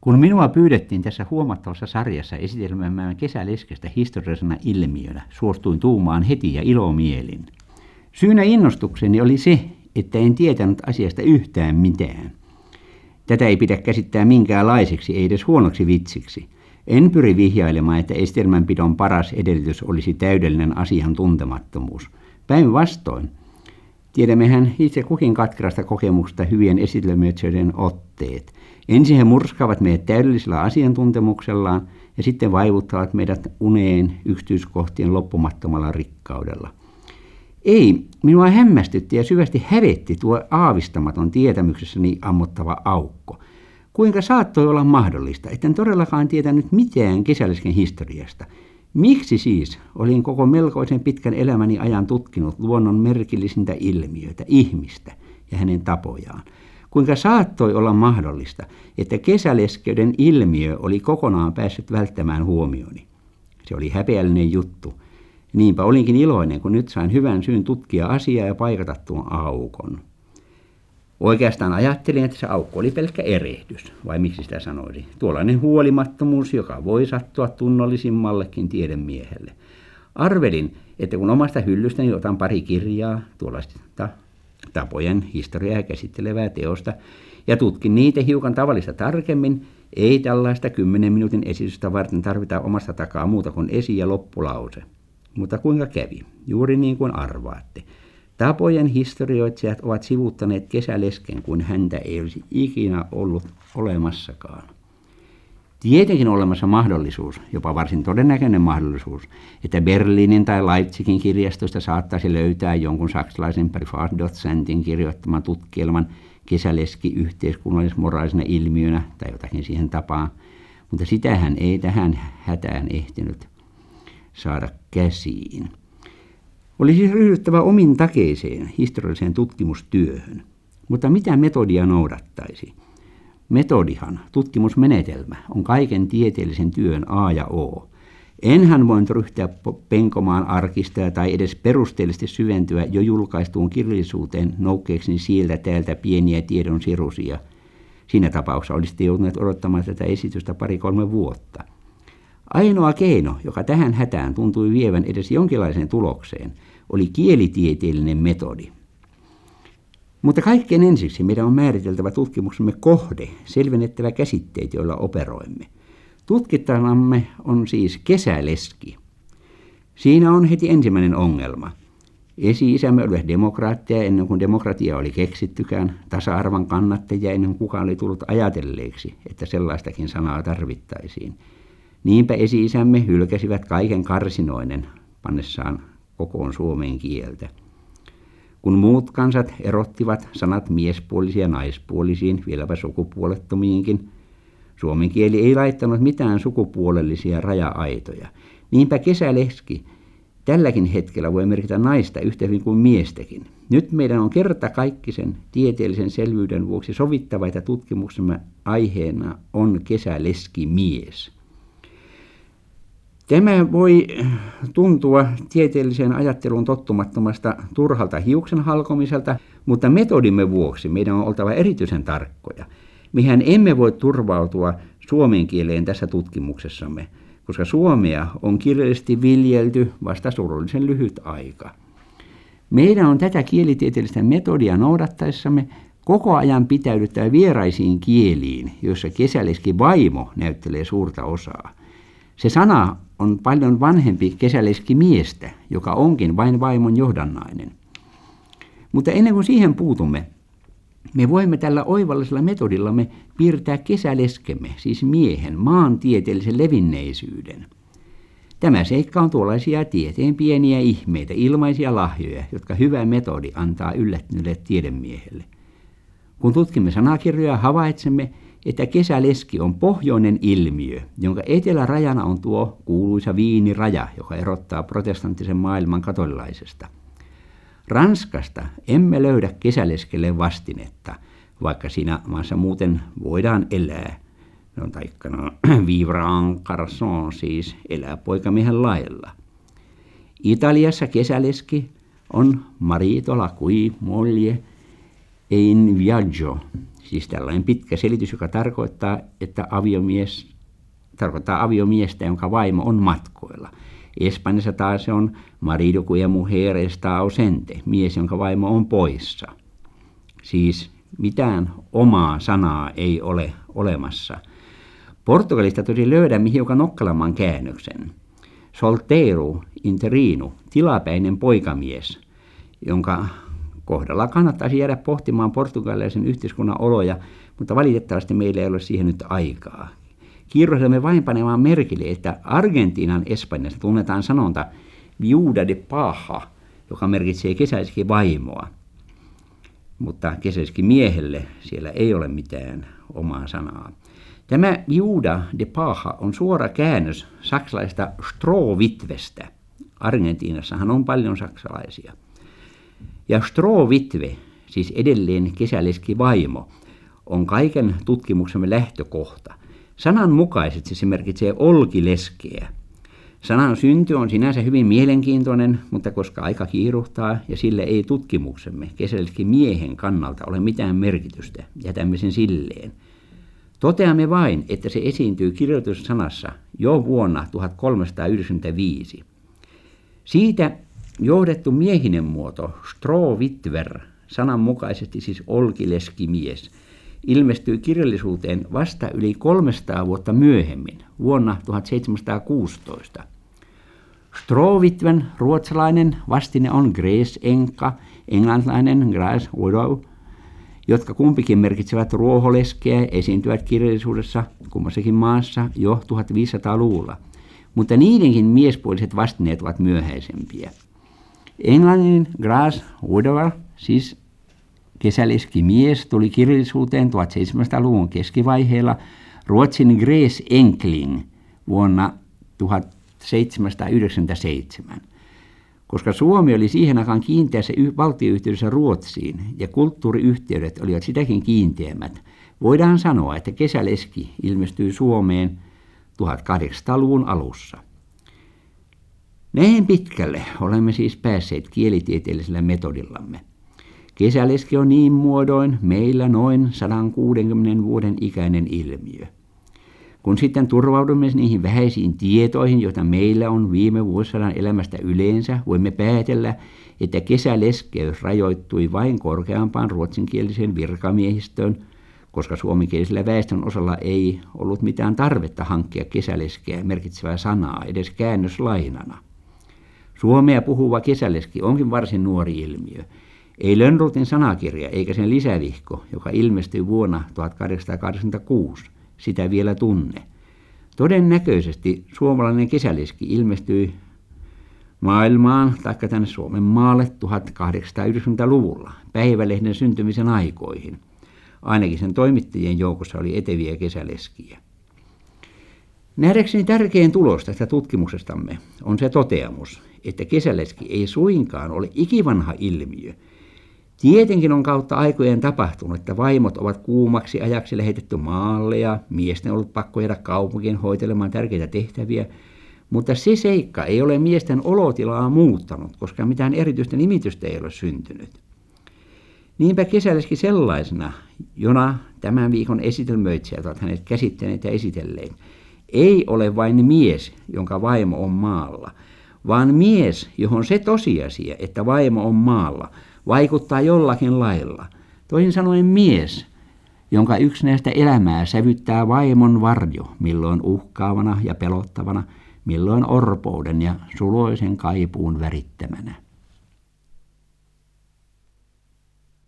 Kun minua pyydettiin tässä huomattavassa sarjassa esitelmään kesäleskestä historiallisena ilmiönä, suostuin tuumaan heti ja ilomielin. Syynä innostukseni oli se, että en tietänyt asiasta yhtään mitään. Tätä ei pidä käsittää minkäänlaiseksi, ei edes huonoksi vitsiksi. En pyri vihjailemaan, että estelmänpidon paras edellytys olisi täydellinen asian tuntemattomuus. Päinvastoin. Tiedämmehän itse kukin katkerasta kokemuksesta hyvien esitelmöitsijöiden otteet. Ensin he murskaavat meidät täydellisellä asiantuntemuksellaan ja sitten vaivuttavat meidät uneen yksityiskohtien loppumattomalla rikkaudella. Ei, minua hämmästytti ja syvästi hävetti tuo aavistamaton tietämyksessäni ammottava aukko. Kuinka saattoi olla mahdollista, etten todellakaan tietänyt mitään kesällisen historiasta. Miksi siis olin koko melkoisen pitkän elämäni ajan tutkinut luonnon merkillisintä ilmiöitä, ihmistä ja hänen tapojaan? Kuinka saattoi olla mahdollista, että kesäleskeyden ilmiö oli kokonaan päässyt välttämään huomioni? Se oli häpeällinen juttu. Niinpä olinkin iloinen, kun nyt sain hyvän syyn tutkia asiaa ja paikata tuon aukon. Oikeastaan ajattelin, että se aukko oli pelkkä erehdys, vai miksi sitä sanoisi. Tuollainen huolimattomuus, joka voi sattua tunnollisimmallekin tiedemiehelle. Arvelin, että kun omasta hyllystäni otan pari kirjaa tuollaista tapojen historiaa käsittelevää teosta ja tutkin niitä hiukan tavallista tarkemmin, ei tällaista kymmenen minuutin esitystä varten tarvita omasta takaa muuta kuin esi- ja loppulause. Mutta kuinka kävi? Juuri niin kuin arvaatte. Tapojen historioitsijat ovat sivuttaneet kesälesken, kun häntä ei olisi ikinä ollut olemassakaan. Tietenkin olemassa mahdollisuus, jopa varsin todennäköinen mahdollisuus, että Berliinin tai Leipzigin kirjastosta saattaisi löytää jonkun saksalaisen Privatdozentin kirjoittaman tutkielman kesäleski yhteiskunnallismoraalisena ilmiönä tai jotakin siihen tapaan, mutta sitähän ei tähän hätään ehtinyt saada käsiin. Olisi siis ryhdyttävä omin takeiseen historialliseen tutkimustyöhön. Mutta mitä metodia noudattaisi? Metodihan, tutkimusmenetelmä, on kaiken tieteellisen työn A ja O. Enhän voinut ryhtyä penkomaan arkistoja tai edes perusteellisesti syventyä jo julkaistuun kirjallisuuteen noukkeeksi sieltä täältä pieniä tiedon sirusia. Siinä tapauksessa olisitte joutuneet odottamaan tätä esitystä pari-kolme vuotta. Ainoa keino, joka tähän hätään tuntui vievän edes jonkinlaiseen tulokseen, oli kielitieteellinen metodi. Mutta kaikkein ensiksi meidän on määriteltävä tutkimuksemme kohde, selvennettävä käsitteet, joilla operoimme. Tutkittavamme on siis kesäleski. Siinä on heti ensimmäinen ongelma. Esi-isämme olivat demokraatteja ennen kuin demokratia oli keksittykään, tasa-arvon kannattajia ennen kuin kukaan oli tullut ajatelleeksi, että sellaistakin sanaa tarvittaisiin. Niinpä esi-isämme hylkäsivät kaiken karsinoinen pannessaan kokoon suomen kieltä. Kun muut kansat erottivat sanat miespuolisia ja naispuolisiin, vieläpä sukupuolettomiinkin, suomen kieli ei laittanut mitään sukupuolellisia raja-aitoja. Niinpä kesäleski tälläkin hetkellä voi merkitä naista yhtä hyvin kuin miestäkin. Nyt meidän on kerta kaikkisen tieteellisen selvyyden vuoksi sovittava, että tutkimuksemme aiheena on kesäleski mies. Tämä voi tuntua tieteelliseen ajatteluun tottumattomasta turhalta hiuksen halkomiselta, mutta metodimme vuoksi meidän on oltava erityisen tarkkoja. Mehän emme voi turvautua suomen kieleen tässä tutkimuksessamme, koska suomea on kirjallisesti viljelty vasta surullisen lyhyt aika. Meidän on tätä kielitieteellistä metodia noudattaessamme koko ajan pitäydyttävä vieraisiin kieliin, joissa kesäleski vaimo näyttelee suurta osaa. Se sana on paljon vanhempi kesäleski miestä, joka onkin vain vaimon johdannainen. Mutta ennen kuin siihen puutumme, me voimme tällä oivallisella metodillamme piirtää kesäleskemme, siis miehen, maantieteellisen levinneisyyden. Tämä seikka on tuollaisia tieteen pieniä ihmeitä, ilmaisia lahjoja, jotka hyvä metodi antaa yllättyneelle tiedemiehelle. Kun tutkimme sanakirjoja, havaitsemme, että kesäleski on pohjoinen ilmiö, jonka etelärajana on tuo kuuluisa viiniraja, joka erottaa protestanttisen maailman katolilaisesta. Ranskasta emme löydä kesäleskelle vastinetta, vaikka siinä maassa muuten voidaan elää. No, taikka no, vivre en garçon, siis elää poikamiehen lailla. Italiassa kesäleski on marito la cui moglie ein viaggio, siis tällainen pitkä selitys, joka tarkoittaa, että aviomies, tarkoittaa aviomiestä, jonka vaimo on matkoilla. Espanjassa taas se on marido cuya mujer está ausente, mies, jonka vaimo on poissa. Siis mitään omaa sanaa ei ole olemassa. Portugalista tosi löydämme hiukan nokkalamman käännöksen. Solteiro interino, tilapäinen poikamies, jonka kohdalla kannattaisi jäädä pohtimaan portugalilaisen yhteiskunnan oloja, mutta valitettavasti meillä ei ole siihen nyt aikaa. Kiiroisemme vain panemaan merkille, että Argentiinan Espanjassa tunnetaan sanonta viuda de paha, joka merkitsee kesäiski vaimoa. Mutta kesäiski miehelle siellä ei ole mitään omaa sanaa. Tämä viuda de paha on suora käännös saksalaista Strohwitwestä. Argentiinassahan on paljon saksalaisia. Ja Strohwitwe, siis edelleen kesäleski vaimo, on kaiken tutkimuksemme lähtökohta. Sananmukaisesti se merkitsee olkileskeä. Sanan synty on sinänsä hyvin mielenkiintoinen, mutta koska aika kiiruhtaa ja sille ei tutkimuksemme kesäleski miehen kannalta ole mitään merkitystä, jätämme sen silleen. Toteamme vain, että se esiintyy kirjoitussanassa jo vuonna 1395. Siitä johdettu miehinen muoto, Strohwitwer, sananmukaisesti siis olkileskimies, ilmestyi kirjallisuuteen vasta yli 300 vuotta myöhemmin, vuonna 1716. Strohwitwen ruotsalainen vastine on Enka, englantilainen Gräs Widow, jotka kumpikin merkitsevät ruoholeskeä, esiintyvät kirjallisuudessa kummassakin maassa jo 1500-luvulla, mutta niidenkin miespuoliset vastineet ovat myöhäisempiä. Englannin Gras Widower, siis kesäleski mies, tuli kirjallisuuteen 1700-luvun keskivaiheella Ruotsin Gräs Enkling vuonna 1797. Koska Suomi oli siihen aikaan kiinteässä valtioyhteydessä Ruotsiin ja kulttuuriyhteydet olivat sitäkin kiinteämmät, voidaan sanoa, että kesäleski ilmestyi Suomeen 1800-luvun alussa. Näin pitkälle olemme siis päässeet kielitieteellisellä metodillamme. Kesäleski on niin muodoin meillä noin 160 vuoden ikäinen ilmiö. Kun sitten turvaudumme niihin vähäisiin tietoihin, joita meillä on viime vuosisadan elämästä yleensä, voimme päätellä, että kesäleskeys rajoittui vain korkeampaan ruotsinkieliseen virkamiehistöön, koska suomenkielisellä väestön osalla ei ollut mitään tarvetta hankkia kesäleskeä merkitsevää sanaa edes käännöslainana. Suomea puhuva kesäleski onkin varsin nuori ilmiö. Ei Lönnrotin sanakirja eikä sen lisävihko, joka ilmestyi vuonna 1886, sitä vielä tunne. Todennäköisesti suomalainen kesäleski ilmestyi maailmaan tai tänne Suomen maalle 1890-luvulla päivälehden syntymisen aikoihin. Ainakin sen toimittajien joukossa oli eteviä kesäleskiä. Nähdäkseni tärkein tulos tästä tutkimuksestamme on se toteamus, että kesäleski ei suinkaan ole ikivanha ilmiö. Tietenkin on kautta aikojen tapahtunut, että vaimot ovat kuumaksi ajaksi lähetetty maalle ja miesten on ollut pakko jäädä kaupunkiin hoitelemaan tärkeitä tehtäviä, mutta se seikka ei ole miesten olotilaa muuttanut, koska mitään erityistä nimitystä ei ole syntynyt. Niinpä kesäleski sellaisena, jona tämän viikon esitelmöitsijät ovat hänet käsittäneet ja esitelleet, ei ole vain mies, jonka vaimo on maalla, vaan mies, johon se tosiasia, että vaimo on maalla, vaikuttaa jollakin lailla. Toisin sanoen mies, jonka yksi näistä elämää sävyttää vaimon varjo, milloin uhkaavana ja pelottavana, milloin orpouden ja suloisen kaipuun värittämänä.